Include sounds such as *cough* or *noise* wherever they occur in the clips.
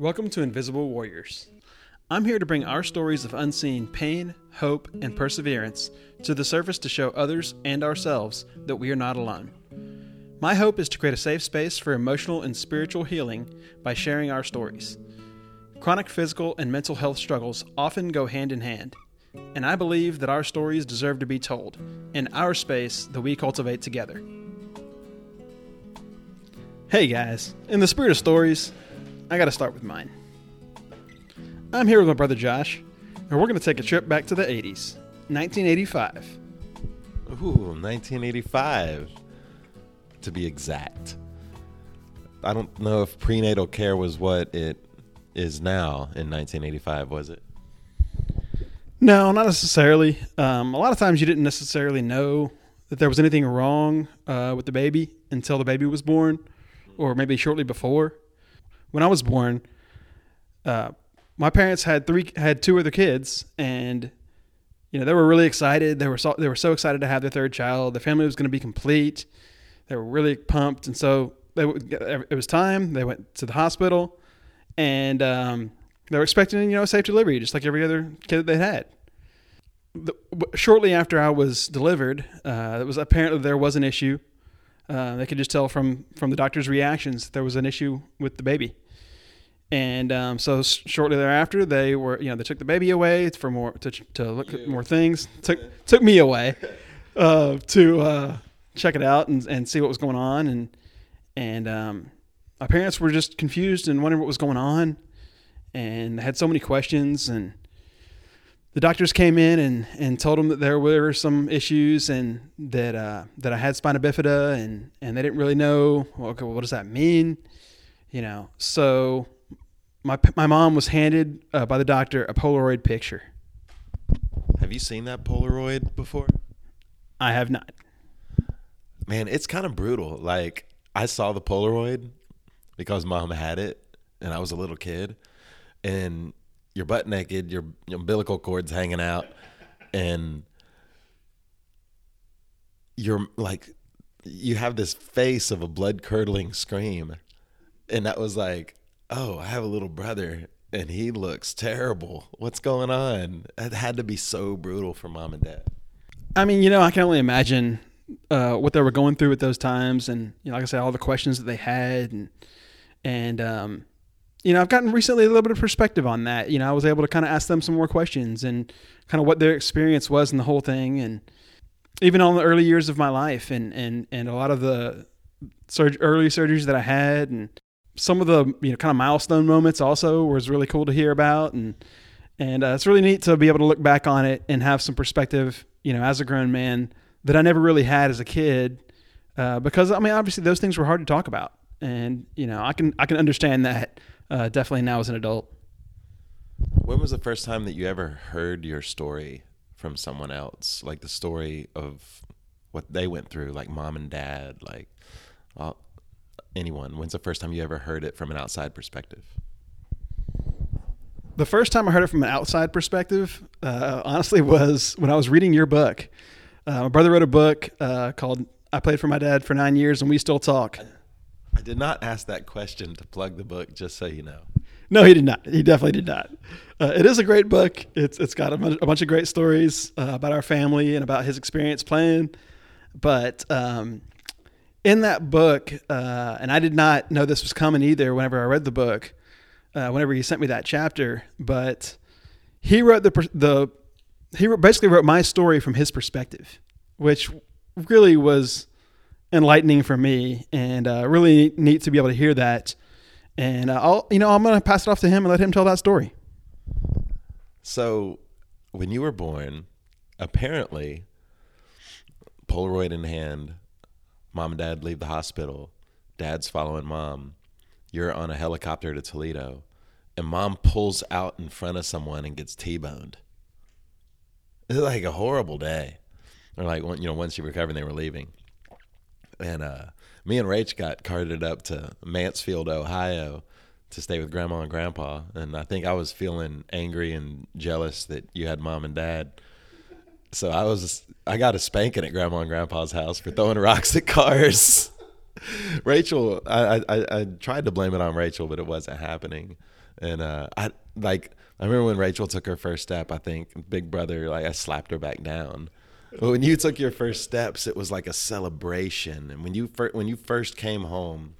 Welcome to Invisible Warriors. I'm here to bring our stories of unseen pain, hope, and perseverance to the surface to show others and ourselves that we are not alone. My hope is to create a safe space for emotional and spiritual healing by sharing our stories. Chronic physical and mental health struggles often go hand in hand, and I believe that our stories deserve to be told in our space that we cultivate together. Hey guys, in the spirit of stories, I gotta start with mine. I'm here with my brother Josh, and we're gonna take a trip back to the 80s, 1985. Ooh, 1985 to be exact. I don't know if prenatal care was what it is now in 1985, was it? No, not necessarily. Um, a lot of times you didn't necessarily know that there was anything wrong uh, with the baby until the baby was born, or maybe shortly before. When I was born, uh, my parents had three had two other kids, and you know they were really excited. They were so, they were so excited to have their third child. The family was going to be complete. They were really pumped, and so they, it was time. They went to the hospital, and um, they were expecting you know a safe delivery, just like every other kid that they had. The, shortly after I was delivered, uh, it was apparently there was an issue. Uh, they could just tell from from the doctor's reactions that there was an issue with the baby. And um, so shortly thereafter, they were you know they took the baby away for more to, to look at more things. Took took me away *laughs* uh, to uh, check it out and, and see what was going on. And and um, my parents were just confused and wondering what was going on, and had so many questions. And the doctors came in and, and told them that there were some issues and that uh, that I had spina bifida, and and they didn't really know well, okay, well, what does that mean, you know. So my my mom was handed uh, by the doctor a Polaroid picture. Have you seen that Polaroid before? I have not. Man, it's kind of brutal. Like I saw the Polaroid because mom had it and I was a little kid and you're butt naked, your, your umbilical cord's hanging out and you're like you have this face of a blood curdling scream. And that was like oh, I have a little brother and he looks terrible. What's going on? It had to be so brutal for mom and dad. I mean, you know, I can only imagine uh, what they were going through at those times, and you know, like I said, all the questions that they had, and and um, you know, I've gotten recently a little bit of perspective on that. You know, I was able to kind of ask them some more questions and kind of what their experience was in the whole thing, and even on the early years of my life, and and and a lot of the surg- early surgeries that I had, and some of the you know kind of milestone moments also was really cool to hear about and and uh, it's really neat to be able to look back on it and have some perspective you know as a grown man that I never really had as a kid uh, because I mean obviously those things were hard to talk about and you know I can I can understand that uh, definitely now as an adult. When was the first time that you ever heard your story from someone else, like the story of what they went through, like mom and dad, like? Uh, anyone? When's the first time you ever heard it from an outside perspective? The first time I heard it from an outside perspective, uh, honestly, was when I was reading your book. Uh, my brother wrote a book uh, called "I Played for My Dad for Nine Years and We Still Talk." I did not ask that question to plug the book, just so you know. No, he did not. He definitely did not. Uh, it is a great book. It's it's got a, bunch, a bunch of great stories uh, about our family and about his experience playing. But um, in that book, uh, and I did not know this was coming either whenever I read the book, uh, whenever he sent me that chapter, but he wrote the, the, he basically wrote my story from his perspective, which really was enlightening for me and uh, really neat to be able to hear that. And uh, I'll, you know, I'm going to pass it off to him and let him tell that story. So when you were born, apparently, Polaroid in hand, Mom and dad leave the hospital. Dad's following mom. You're on a helicopter to Toledo, and mom pulls out in front of someone and gets T-boned. It's like a horrible day. Or like you know, once she recovered, they were leaving, and uh, me and Rach got carted up to Mansfield, Ohio, to stay with grandma and grandpa. And I think I was feeling angry and jealous that you had mom and dad so I was I got a spanking at grandma and grandpa's house for throwing rocks at cars. *laughs* Rachel, I, I I tried to blame it on Rachel, but it wasn't happening. And uh, I like I remember when Rachel took her first step. I think Big Brother like I slapped her back down. When you took your first steps, it was like a celebration. And when you fir- when you first came home,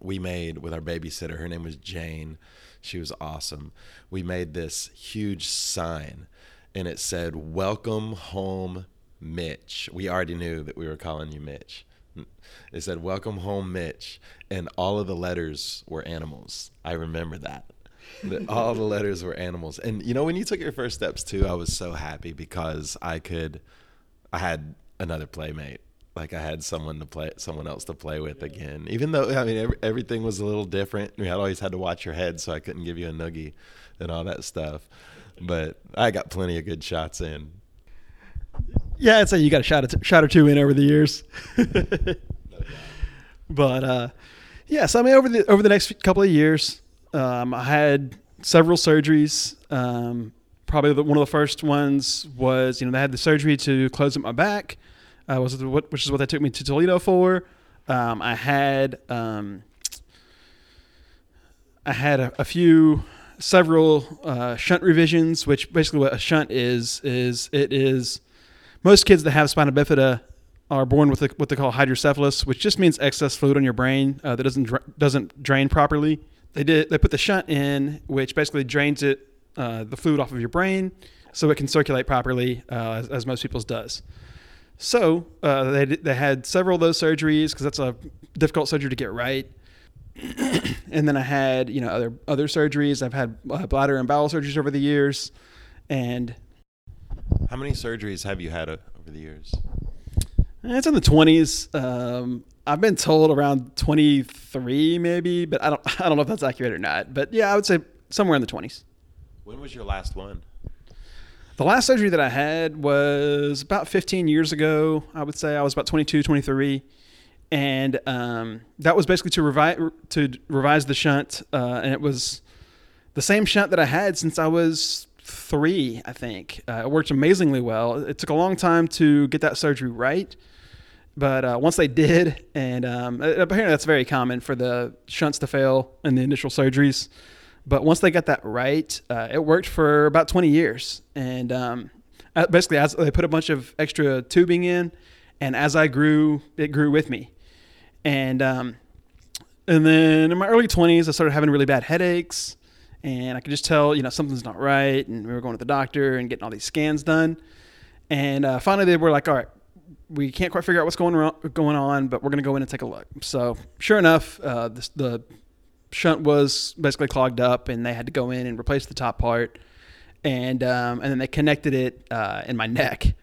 we made with our babysitter. Her name was Jane. She was awesome. We made this huge sign, and it said "Welcome home, Mitch." We already knew that we were calling you Mitch. It said "Welcome home, Mitch," and all of the letters were animals. I remember that. The- all the letters were animals. And you know, when you took your first steps too, I was so happy because I could, I had another playmate. Like I had someone to play, someone else to play with again. Even though I mean every, everything was a little different. We had always had to watch your head, so I couldn't give you a noogie and all that stuff. But I got plenty of good shots in. Yeah, I'd say you got a shot, or t- shot or two in over the years. *laughs* but uh, yeah, so I mean, over the over the next couple of years, um, I had several surgeries. Um, probably the, one of the first ones was you know they had the surgery to close up my back, uh, was what, which is what they took me to Toledo for. Um, I had um, I had a, a few several uh, shunt revisions, which basically what a shunt is is it is most kids that have spina bifida are born with a, what they call hydrocephalus, which just means excess fluid on your brain uh, that doesn't dra- doesn't drain properly. They did they put the shunt in, which basically drains it uh, the fluid off of your brain so it can circulate properly, uh, as, as most people's does. So uh, they they had several of those surgeries because that's a difficult surgery to get right. *clears throat* and then I had you know other other surgeries. I've had uh, bladder and bowel surgeries over the years, and How many surgeries have you had uh, over the years? It's in the twenties. Um, I've been told around twenty three, maybe, but I don't. *laughs* I don't know if that's accurate or not. But yeah, I would say somewhere in the twenties. When was your last one? The last surgery that I had was about 15 years ago. I would say I was about 22, 23. And um, that was basically to revise to revise the shunt, uh, and it was the same shunt that I had since I was three. I think uh, it worked amazingly well. It took a long time to get that surgery right, but uh, once they did, and um, apparently that's very common for the shunts to fail in the initial surgeries. But once they got that right, uh, it worked for about 20 years. And um, basically, as they put a bunch of extra tubing in, and as I grew, it grew with me. And um, and then in my early 20s, I started having really bad headaches, and I could just tell, you know, something's not right. And we were going to the doctor and getting all these scans done. And uh, finally, they were like, "All right, we can't quite figure out what's going going on, but we're going to go in and take a look." So sure enough, uh, the, the shunt was basically clogged up, and they had to go in and replace the top part, and um, and then they connected it uh, in my neck,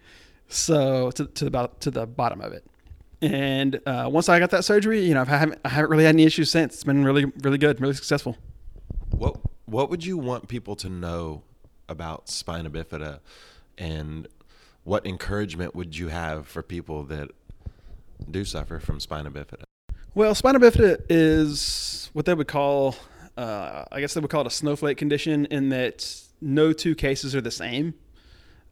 so to, to about to the bottom of it. And uh, once I got that surgery, you know, I haven't I haven't really had any issues since. It's been really really good, really successful. What What would you want people to know about spina bifida, and what encouragement would you have for people that do suffer from spina bifida? Well, spina bifida is what they would call, uh, I guess they would call it a snowflake condition in that no two cases are the same.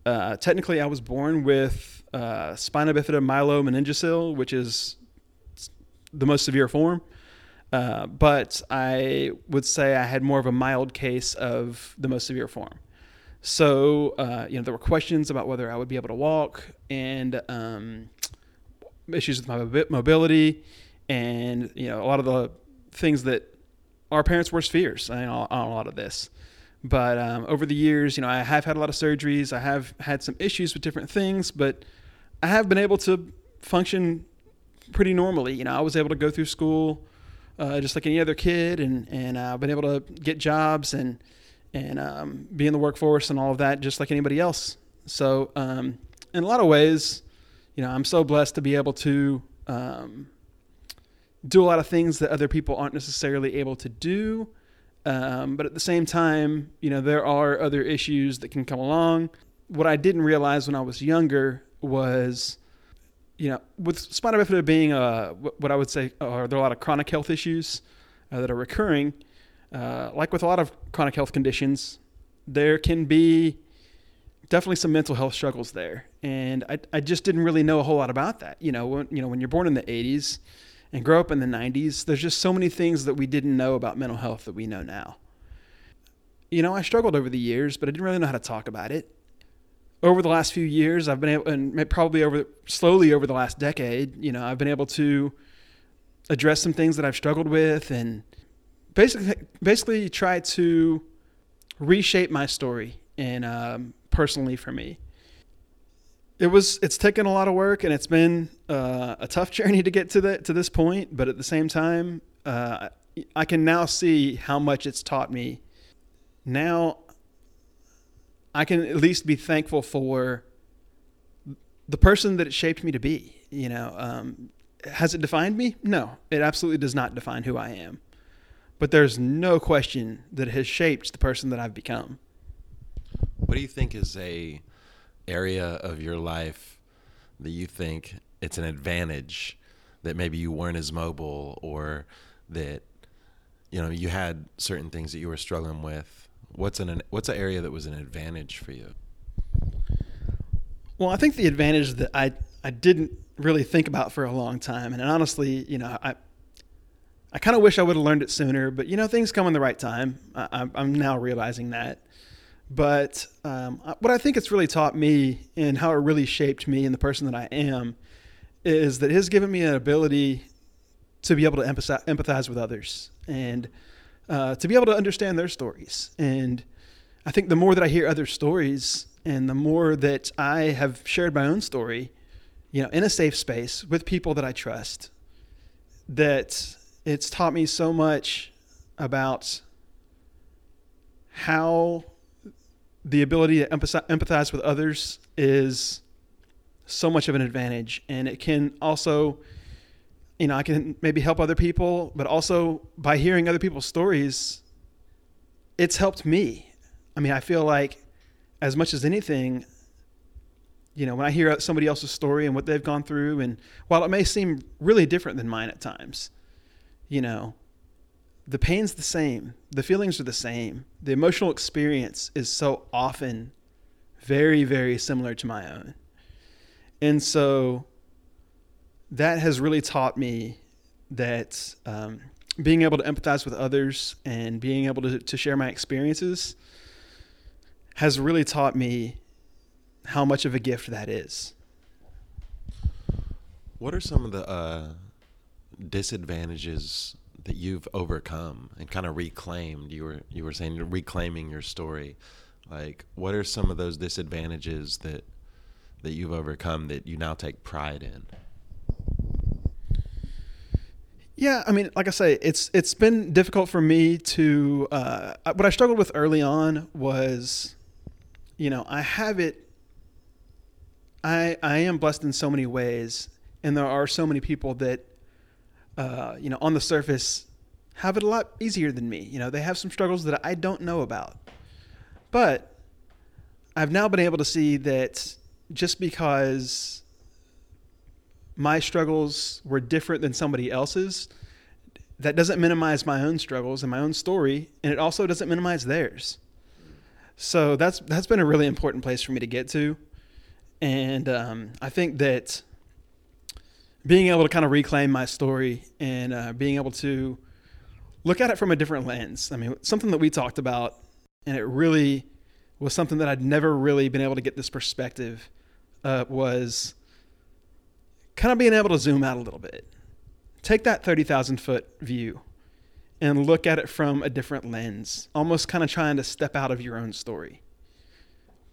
Uh, technically, I was born with uh, spina bifida myelomeningocele, which is the most severe form. Uh, but I would say I had more of a mild case of the most severe form. So, uh, you know, there were questions about whether I would be able to walk and um, issues with my mobility and, you know, a lot of the things that our parents' worst fears know, on a lot of this. But um, over the years, you know, I have had a lot of surgeries. I have had some issues with different things, but I have been able to function pretty normally. You know, I was able to go through school uh, just like any other kid, and and I've been able to get jobs and and um, be in the workforce and all of that, just like anybody else. So, um, in a lot of ways, you know, I'm so blessed to be able to um, do a lot of things that other people aren't necessarily able to do. Um, but at the same time, you know, there are other issues that can come along. What I didn't realize when I was younger was, you know, with spina bifida being a, what I would say are there are a lot of chronic health issues uh, that are recurring. Uh, like with a lot of chronic health conditions, there can be definitely some mental health struggles there, and I, I just didn't really know a whole lot about that. You know, when you know when you're born in the '80s, and grow up in the 90s, there's just so many things that we didn't know about mental health that we know now. You know, I struggled over the years, but I didn't really know how to talk about it. Over the last few years, I've been able, and probably over slowly over the last decade, you know, I've been able to address some things that I've struggled with and basically basically try to reshape my story and um, personally for me. It was it's taken a lot of work and it's been uh, a tough *laughs* journey to get to the to this point but at the same time uh, i can now see how much it's taught me. Now i can at least be thankful for the person that it shaped me to be you know um, has it defined me? No it absolutely does not define who i am but there's no question that it has shaped the person that i've become. What do you think is a area of your life that you think it's an advantage that maybe you weren't as mobile or that you know you had certain things that you were struggling with? What's an what's an area that was an advantage for you? Well i think the advantage that i i didn't really think about for a long time. And honestly you know i i kind of wish i would have learned it sooner but you know things come in the right time I, i'm now realizing that but um, what I think it's really taught me and how it really shaped me and the person that I am is that it has given me an ability to be able to empathize, empathize with others and uh, to be able to understand their stories. And I think the more that I hear other stories and the more that I have shared my own story, you know, in a safe space with people that I trust, that it's taught me so much about how the ability to empathize with others is so much of an advantage. And it can also you know i can maybe help other people but also by hearing other people's stories it's helped me. I mean i feel like as much as anything you know when i hear somebody else's story and what they've gone through and while it may seem really different than mine at times you know the pain's the same, the feelings are the same, the emotional experience is so often very, very similar to my own. And so that has really taught me that um, being able to empathize with others and being able to, to share my experiences has really taught me how much of a gift that is. What are some of the uh, disadvantages that you've overcome and kind of reclaimed. You were you were saying reclaiming your story. Like, what are some of those disadvantages that that you've overcome that you now take pride in? Yeah, I mean, like I say, it's it's been difficult for me to. Uh, what I struggled with early on was, you know, I have it. I I am blessed in so many ways, and there are so many people that uh, you know, on the surface, have it a lot easier than me. You know, they have some struggles that I don't know about. But I've now been able to see that just because my struggles were different than somebody else's, that doesn't minimize my own struggles and my own story, and it also doesn't minimize theirs. So that's that's been a really important place for me to get to, and um, I think that being able to kind of reclaim my story and uh, being able to look at it from a different lens. I mean, something that we talked about, and it really was something that I'd never really been able to get this perspective uh, was kind of being able to zoom out a little bit, take that 30,000 foot view and look at it from a different lens, almost kind of trying to step out of your own story,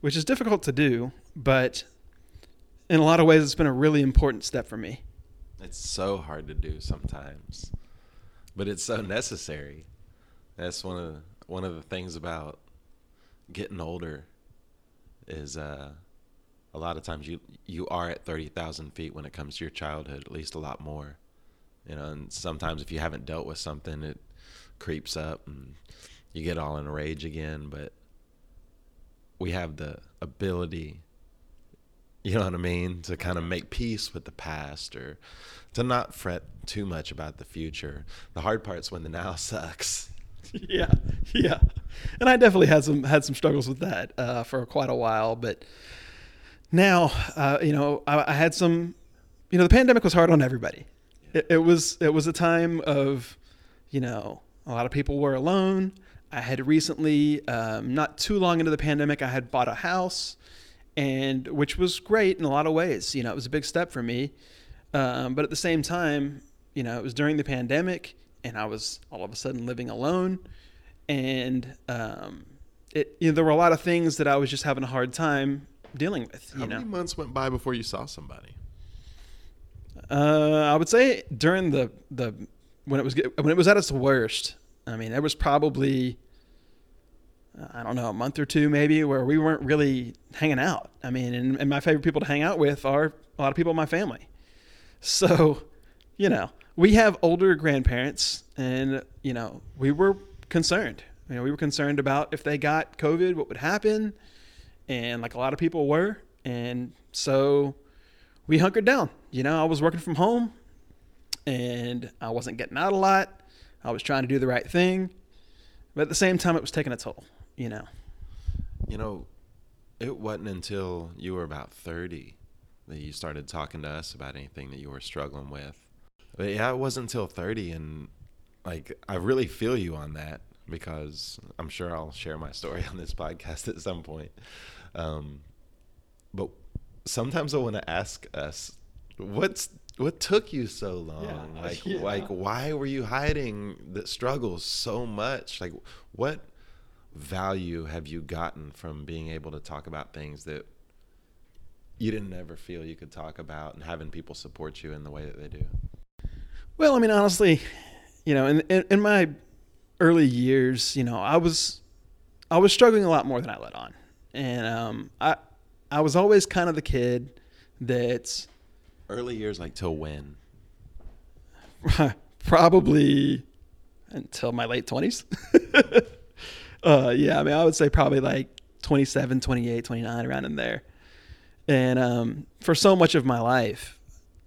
which is difficult to do, but in a lot of ways, it's been a really important step for me. It's so hard to do sometimes, but it's so necessary. That's one of the, one of the things about getting older is uh, a lot of times you you are at thirty thousand feet when it comes to your childhood, at least a lot more. You know, and sometimes if you haven't dealt with something, it creeps up and you get all in a rage again. But we have the ability you know what I mean? To kind of make peace with the past or to not fret too much about the future. The hard part's when the now *laughs* sucks. Yeah, yeah, and I definitely had some had some struggles with that uh, for quite a while, but now, uh, you know, I, I, had some. You know, the pandemic was hard on everybody, it, it was it was a time of, you know, a lot of people were alone. I had recently, um, not too long into the pandemic, I had bought a house, and which was great in a lot of ways. You know, it was a big step for me. Um, but at the same time, you know, it was during the pandemic, and I was all of a sudden living alone, and um, it you know there were a lot of things that I was just having a hard time dealing with. You How know, many months went by before you saw somebody? Uh, I would say during the the when it was when it was at its worst. I mean, there was probably I don't know a month or two maybe where we weren't really hanging out. I mean, and, and my favorite people to hang out with are a lot of people in my family. So, you know, we have older grandparents, and you know, we were concerned. You know, we were concerned about if they got COVID, what would happen, and like a lot of people were, and so we hunkered down. You know, I was working from home and I wasn't getting out a lot. I was trying to do the right thing. But at the same time, it was taking a toll, you know. You know, it wasn't until you were about 30 that you started talking to us about anything that you were struggling with. But yeah, it wasn't until 30. And like, I really feel you on that because I'm sure I'll share my story on this podcast at some point. Um, but sometimes I want to ask us, what's what took you so long? Yeah, like, *laughs* yeah. like, why were you hiding the struggles so much? Like, what value have you gotten from being able to talk about things that you didn't ever feel you could talk about and having people support you in the way that they do? Well, I mean, honestly, you know, in, in, in my early years, you know, I was I was struggling a lot more than I let on, and um, I I was always kind of the kid that Early years, like till when? *laughs* probably until my late 20s. *laughs* uh, yeah, I mean, I would say probably like 27, 28, 29, around in there. And um, for so much of my life,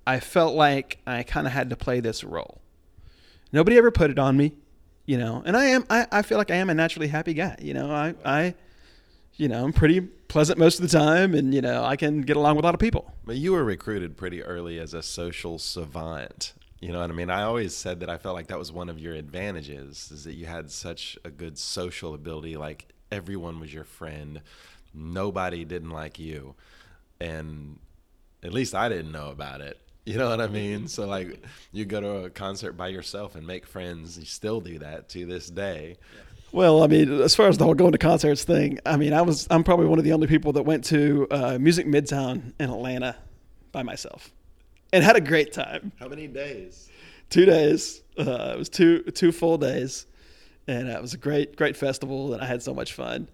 I felt like I kind of had to play this role. Nobody ever put it on me, you know, and I am, I, I feel like I am a naturally happy guy. You know, I, I, you know, I'm pretty pleasant most of the time and, you know, I can get along with a lot of people. But you were recruited pretty early as a social savant. You know what I mean? I always said that I felt like that was one of your advantages is that you had such a good social ability. Like everyone was your friend. Nobody didn't like you. And at least I didn't know about it. *laughs* You know what I mean? So like you go to a concert by yourself and make friends. You still do that to this day. Well, I mean, as far as the whole going to concerts thing, I mean, I was I'm probably one of the only people that went to uh, Music Midtown in Atlanta by myself, and had a great time. How many days? Two days. Uh, it was two two full days, and uh, it was a great great festival, and I had so much fun.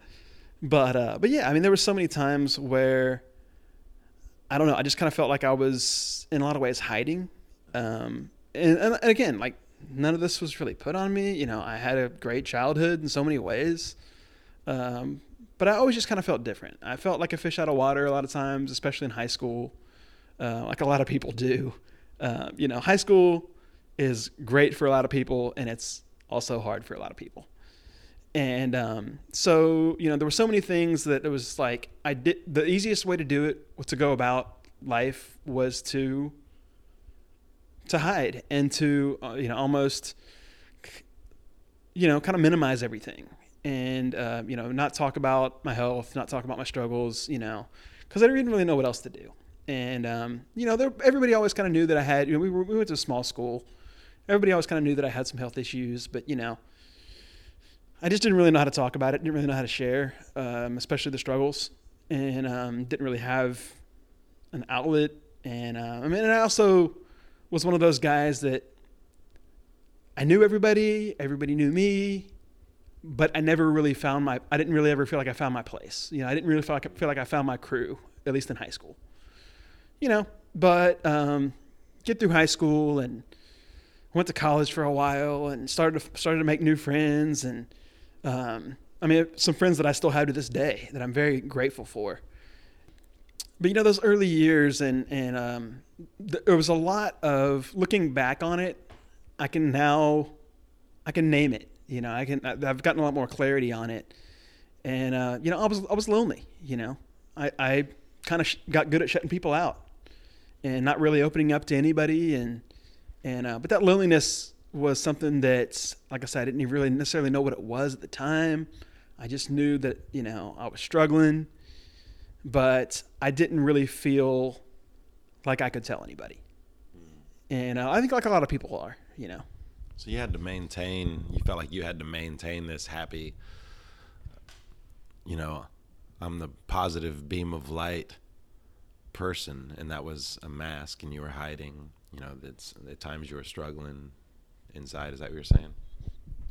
But uh, but yeah, I mean, there were so many times where I don't know. I just kind of felt like I was in a lot of ways hiding, um, and, and and again, like none of this was really put on me. You know, I had a great childhood in so many ways. Um, but I always just kind of felt different. I felt like a fish out of water a lot of times, especially in high school, uh, like a lot of people do. Uh, you know, high school is great for a lot of people, and it's also hard for a lot of people. And um, so, you know, there were so many things that it was like I did. The easiest way to do it to go about life was to to hide and to uh, you know almost you know kind of minimize everything and uh, you know not talk about my health not talk about my struggles you know because i didn't really know what else to do and um, you know there, everybody always kind of knew that i had you know we, were, we went to a small school everybody always kind of knew that i had some health issues but you know i just didn't really know how to talk about it didn't really know how to share um, especially the struggles and um, didn't really have an outlet and uh, i mean and i also was one of those guys that I knew everybody, everybody knew me, but I never really found my I didn't really ever feel like I found my place. You know, I didn't really feel like feel like I found my crew, at least in high school. You know, but um, get through high school and went to college for a while and started to, started to make new friends and um, I mean some friends that I still have to this day that I'm very grateful for. But you know those early years and and um, th- there was a lot of looking back on it. I can now, I can name it. You know, I can. I've gotten a lot more clarity on it, and uh, you know, I was I was lonely. You know, I I kind of sh- got good at shutting people out, and not really opening up to anybody, and And uh, but that loneliness was something that, like I said, I didn't really necessarily know what it was at the time. I just knew that you know I was struggling, but I didn't really feel like I could tell anybody. And uh, I think like a lot of people are, you know. So you had to maintain. You felt like you had to maintain this happy. You know, I'm the positive beam of light person, and that was a mask, and you were hiding. You know, that's at times you were struggling inside. Is that what you're saying?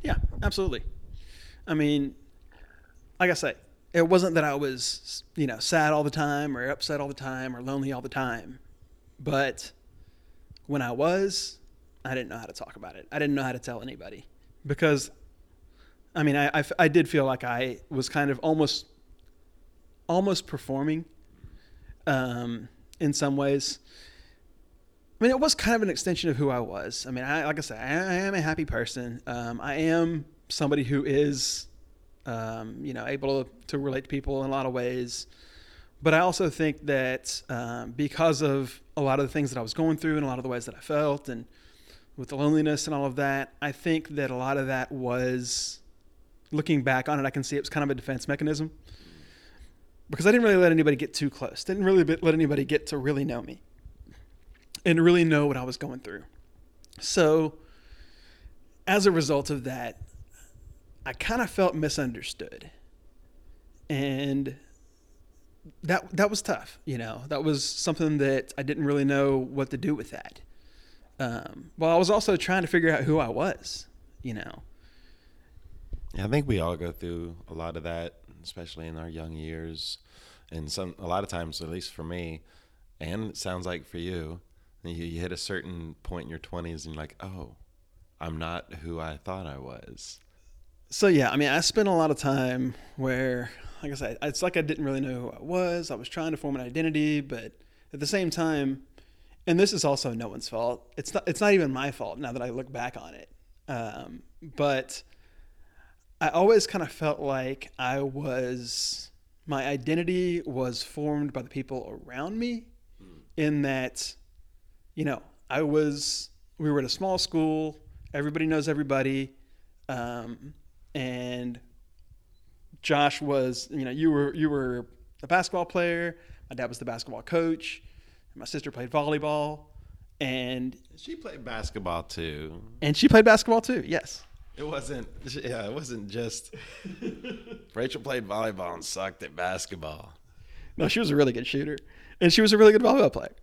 Yeah, absolutely. I mean, like I say, it wasn't that I was, you know, sad all the time or upset all the time or lonely all the time. But when I was, I didn't know how to talk about it. I didn't know how to tell anybody because, I mean, I, I, I did feel like I was kind of almost, almost performing um, in some ways. I mean, it was kind of an extension of who I was. I mean, I, like I said, I, I am a happy person. Um, I am somebody who is, um, you know, able to, to, relate to people in a lot of ways. But I also think that um, because of a lot of the things that I was going through and a lot of the ways that I felt and with the loneliness and all of that, I think that a lot of that was, looking back on it, I can see it was kind of a defense mechanism because I didn't really let anybody get too close. Didn't really let anybody get to really know me and really know what I was going through. So, as a result of that, I kind of felt misunderstood. And that that was tough, you know. That was something that I didn't really know what to do with that. Um, well, I was also trying to figure out who I was, you know. I think we all go through a lot of that, especially in our young years, and some a lot of times, at least for me, and it sounds like for you, you, you hit a certain point in your 20s and you're like, oh, I'm not who I thought I was. So, yeah, I mean, I spent a lot of time where, like I said, it's like I didn't really know who I was. I was trying to form an identity, but at the same time, and this is also no one's fault. It's not, it's not even my fault now that I look back on it. Um, but I always kind of felt like I was, my identity was formed by the people around me, mm. in that you know, I was, we were at a small school, everybody knows everybody. Um, and Josh was, you know, you were, you were a basketball player. My dad was the basketball coach. My sister played volleyball and she played basketball too. And she played basketball too. Yes. It wasn't. Yeah, it wasn't just. Rachel played volleyball and sucked at basketball. No, she was a really good shooter, and she was a really good volleyball player.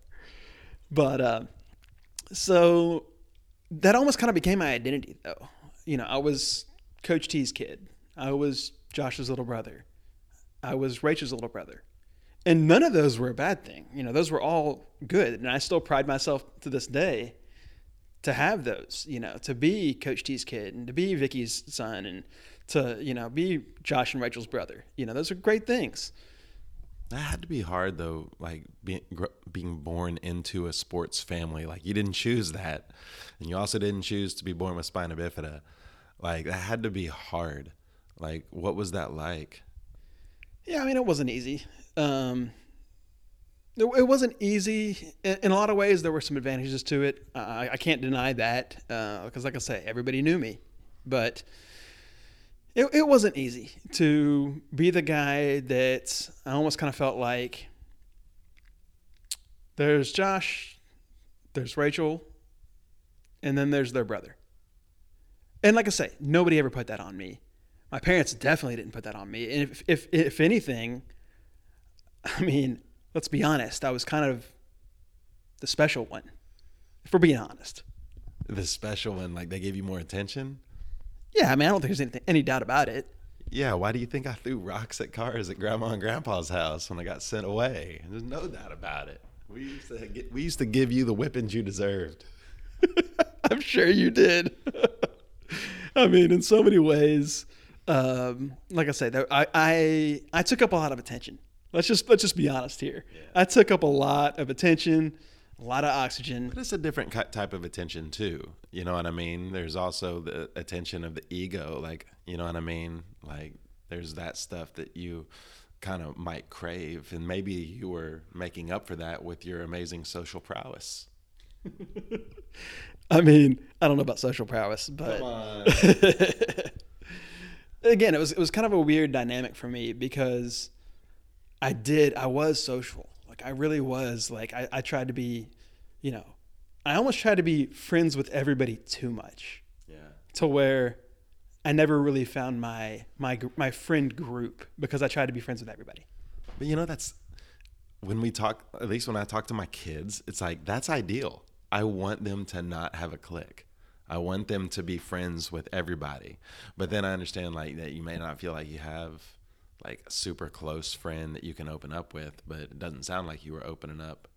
But uh, so that almost kind of became my identity, though. You know, I was Coach T's kid. I was Josh's little brother. I was Rachel's little brother. And none of those were a bad thing. You know, those were all good. And I still pride myself to this day to have those, you know, to be Coach T's kid and to be Vicky's son and to, you know, be Josh and Rachel's brother. You know, those are great things. That had to be hard though, like being being born into a sports family. Like you didn't choose that, and you also didn't choose to be born with spina bifida. Like that had to be hard. Like what was that like? Yeah, I mean it wasn't easy. Um, it, wasn't easy in, a lot of ways. There were some advantages to it. I, I can't deny that because, uh, like I say, everybody knew me, but it, it wasn't easy to be the guy that I almost kind of felt like there's Josh, there's Rachel, and then there's their brother. And like I say, nobody ever put that on me. My parents definitely didn't put that on me. And if, if, if anything, I mean, let's be honest, I was kind of the special one, if we're being honest. The special one, like they gave you more attention? Yeah, I mean, I don't think there's anything, any doubt about it. Yeah, why do you think I threw rocks at cars at Grandma and Grandpa's house when I got sent away? There's no doubt about it. We used to get, we used to give you the whippings you deserved. *laughs* I'm sure you did. *laughs* I mean, in so many ways, um, like I said, I, I I took up a lot of attention. Let's just let's just be honest here. Yeah. I took up a lot of attention a lot of oxygen. But it's a different type of attention too. You know what I mean? There's also the attention of the ego, like you know what I mean? Like there's that stuff that you kind of might crave, and maybe you were making up for that with your amazing social prowess. *laughs* I mean, I don't know about social prowess, but *laughs* again, it was it was kind of a weird dynamic for me because I did I was social. Like I really was. Like I, I tried to be, you know, I almost tried to be friends with everybody too much Yeah. to where I never really found my my my friend group because I tried to be friends with everybody. But you know, that's when we talk, at least when I talk to my kids, it's like, that's ideal. I want them to not have a clique. I want them to be friends with everybody. But then I understand like that you may not feel like you have like a super close friend that you can open up with, but it doesn't sound like you were opening up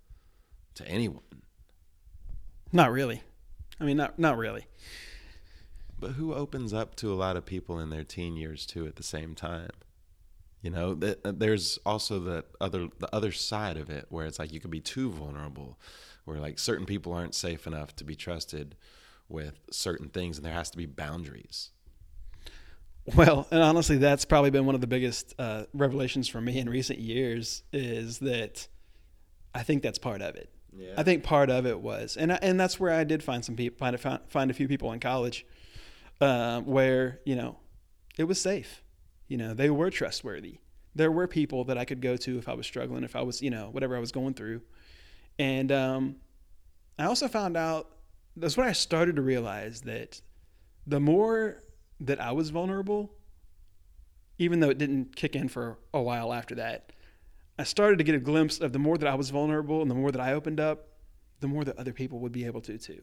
to anyone. Not really. I mean, not not really. But who opens up to a lot of people in their teen years too at the same time? You know, th- uh, there's also the other the other side of it where it's like you could be too vulnerable, where like certain people aren't safe enough to be trusted with certain things, and there has to be boundaries. Well, and honestly, that's probably been one of the biggest uh, revelations for me in recent years is that I think that's part of it. Yeah. I think part of it was, and I, and that's where I did find some people, find a, find a few people in college, uh, where you know, it was safe. You know, they were trustworthy. There were people that I could go to if I was struggling, if I was, you know, whatever I was going through, and um, I also found out that's when I started to realize that the more that I was vulnerable, even though it didn't kick in for a while after that, I started to get a glimpse of the more that I was vulnerable and the more that I opened up, the more that other people would be able to too.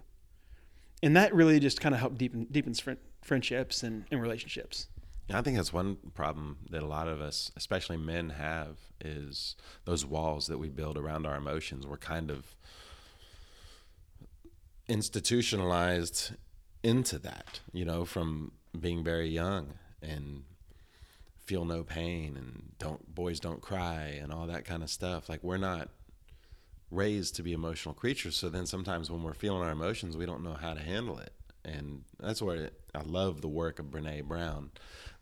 And that really just kind of helped deepen deepens fri- friendships and, and relationships. I think that's one problem that a lot of us, especially men, have is those walls that we build around our emotions. We're kind of institutionalized into that, you know, from being very young and feel no pain and don't boys don't cry and all that kind of stuff. Like we're not raised to be emotional creatures, so then sometimes when we're feeling our emotions, we don't know how to handle it. And that's where I love the work of Brene Brown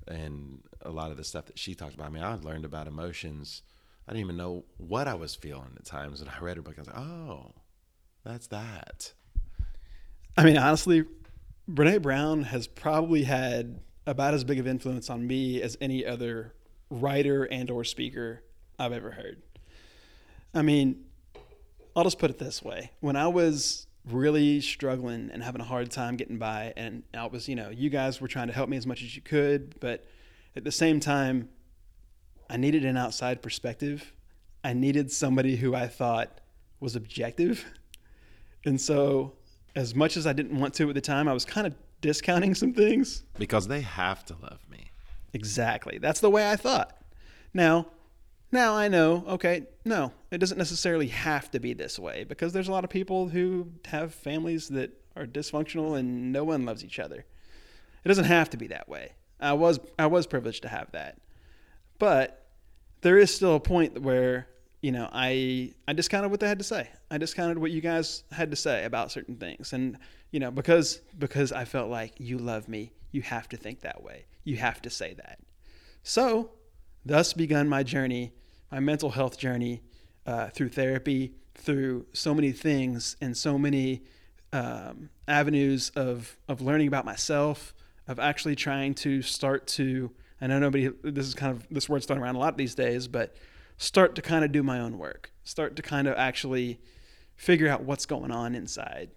and a lot of the stuff that she talks about. I mean, I learned about emotions. I didn't even know what I was feeling at times. And I read her book, I was like, oh, that's that. I mean, honestly, Brene Brown has probably had about as big of influence on me as any other writer and or speaker I've ever heard. I mean, I'll just put it this way. When I was really struggling and having a hard time getting by and I was, you know, you guys were trying to help me as much as you could, but at the same time I needed an outside perspective. I needed somebody who I thought was objective. And so as much as I didn't want to at the time, I was kind of discounting some things. Because they have to love me. Exactly. That's the way I thought. Now, now I know, okay, no, it doesn't necessarily have to be this way because there's a lot of people who have families that are dysfunctional and no one loves each other. It doesn't have to be that way. I was I was privileged to have that. But there is still a point where, you know, I I discounted what they had to say. I discounted what you guys had to say about certain things. And, you know, because because I felt like you love me, you have to think that way. You have to say that. So, thus begun my journey, my mental health journey uh, through therapy, through so many things and so many um, avenues of, of learning about myself, of actually trying to start to, I know nobody, this is kind of, this word's thrown around a lot these days, but start to kind of do my own work, start to kind of actually figure out what's going on inside.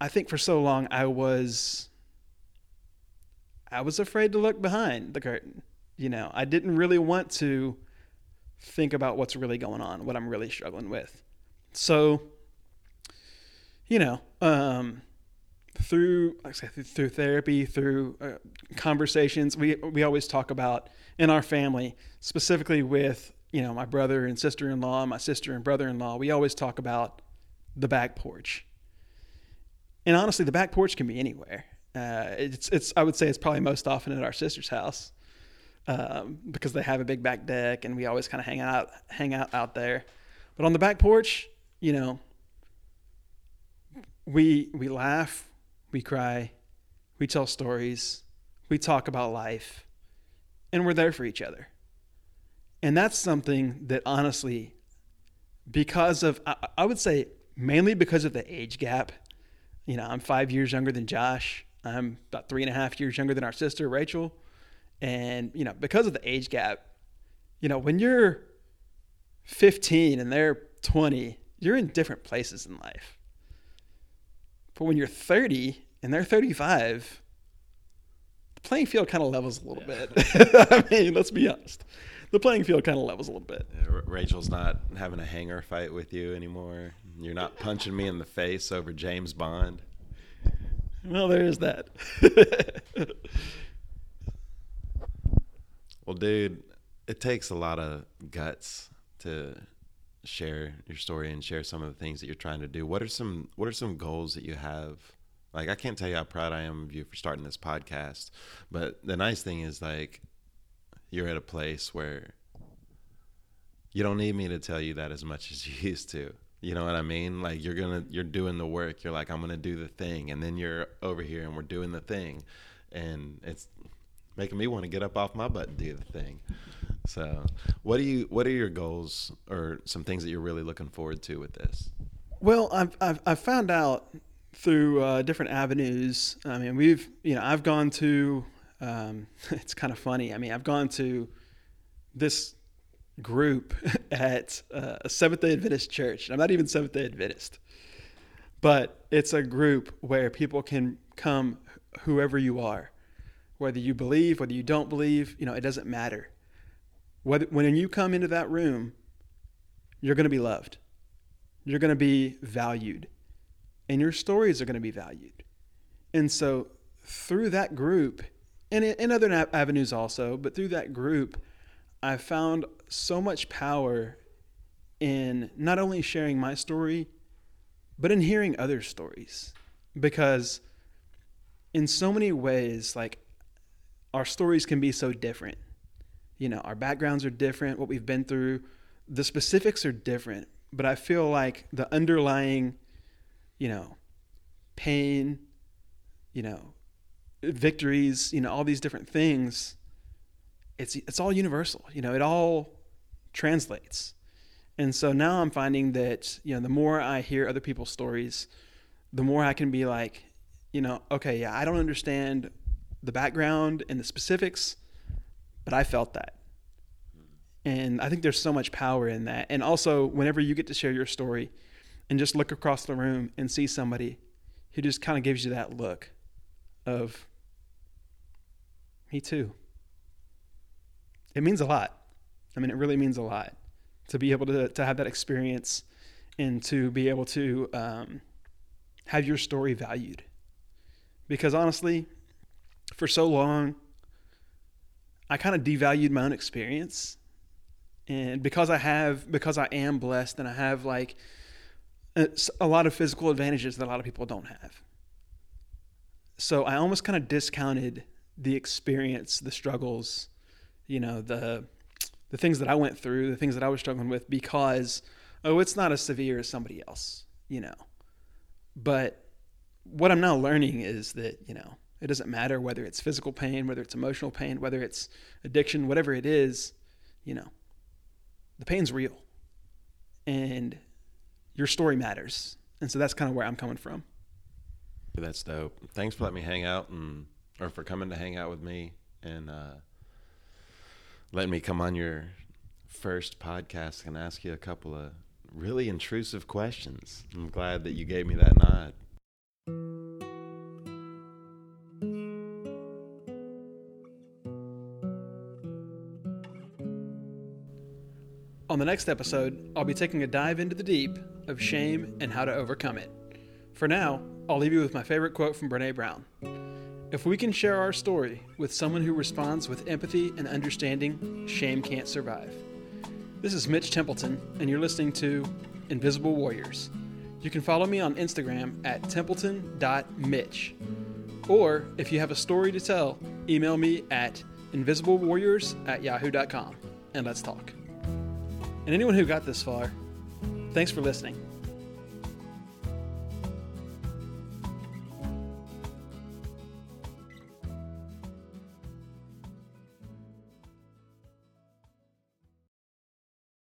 I think for so long I was I was afraid to look behind the curtain. You know, I didn't really want to think about what's really going on, what I'm really struggling with. So, you know, um, through like I said, through therapy, through uh, conversations, we we always talk about in our family, specifically with you know my brother and sister-in-law, my sister and brother-in-law. We always talk about the back porch, and honestly, the back porch can be anywhere. Uh, it's it's I would say it's probably most often at our sister's house um, because they have a big back deck and we always kind of hang out hang out out there. But on the back porch, you know, we we laugh, we cry, we tell stories, we talk about life, and we're there for each other. And that's something that honestly, because of I, I would say mainly because of the age gap You know, I'm five years younger than Josh. I'm about three and a half years younger than our sister Rachel, and you know, because of the age gap, you know, when you're 15 and they're 20, you're in different places in life. But when you're 30 and they're 35, the playing field kind of levels a little bit. *laughs* I mean, let's be honest. The playing field kind of levels a little bit. Yeah, Rachel's not having a hanger fight with you anymore. You're not punching me in the face over James Bond. Well, there is that. *laughs* Well, dude, it takes a lot of guts to share your story and share some of the things that you're trying to do. What are some What are some goals that you have? Like, I can't tell you how proud I am of you for starting this podcast. But the nice thing is, like, you're at a place where you don't need me to tell you that as much as you *laughs* used to. You know what I mean? Like you're gonna you're doing the work. You're like I'm gonna do the thing, and then you're over here and we're doing the thing, and it's making me want to get up off my butt and do the thing. So, what do you what are your goals or some things that you're really looking forward to with this? Well, I've, I've, I've found out through uh, different avenues. I mean, we've, you know, I've gone to, um, *laughs* it's kind of funny. I mean, I've gone to this group *laughs* at uh, a Seventh day Adventist church. I'm not even Seventh day Adventist, but it's a group where people can come, whoever you are, whether you believe, whether you don't believe, you know, it doesn't matter. Whether, when you come into that room, you're going to be loved you're going to be valued and your stories are going to be valued. And so through that group and in other avenues also, but through that group, I found so much power in not only sharing my story, but in hearing other stories. Because in so many ways, like our stories can be so different. You know, our backgrounds are different, what we've been through, the specifics are different, but I feel like the underlying, you know, pain, you know, victories, you know, all these different things, it's it's all universal. You know, it all translates. And so now I'm finding that, you know, the more I hear other people's stories, the more I can be like, you know, okay, yeah, I don't understand the background and the specifics, but I felt that. And I think there's so much power in that. And also, whenever you get to share your story and just look across the room and see somebody who just kind of gives you that look of, me too. It means a lot. I mean, it really means a lot to be able to, to have that experience and to be able to um, have your story valued. Because honestly, for so long, I kind of devalued my own experience and because I have because I am blessed and I have like a, a lot of physical advantages that a lot of people don't have. So I almost kind of discounted the experience, the struggles, you know, the the things that I went through, the things that I was struggling with because oh, it's not as severe as somebody else, you know. But what I'm now learning is that, you know, it doesn't matter whether it's physical pain, whether it's emotional pain, whether it's addiction, whatever it is, you know, the pain's real and your story matters. And so that's kind of where I'm coming from. That's dope. Thanks for letting me hang out and or for coming to hang out with me and uh, letting me come on your first podcast and ask you a couple of really intrusive questions. I'm glad that you gave me that nod. On the next episode, I'll be taking a dive into the deep of shame and how to overcome it. For now, I'll leave you with my favorite quote from Brene Brown If we can share our story with someone who responds with empathy and understanding, shame can't survive. This is Mitch Templeton, and you're listening to Invisible Warriors. You can follow me on Instagram at templeton.mitch. Or if you have a story to tell, email me at invisiblewarriors at yahoo.com and let's talk. And anyone who got this far, thanks for listening.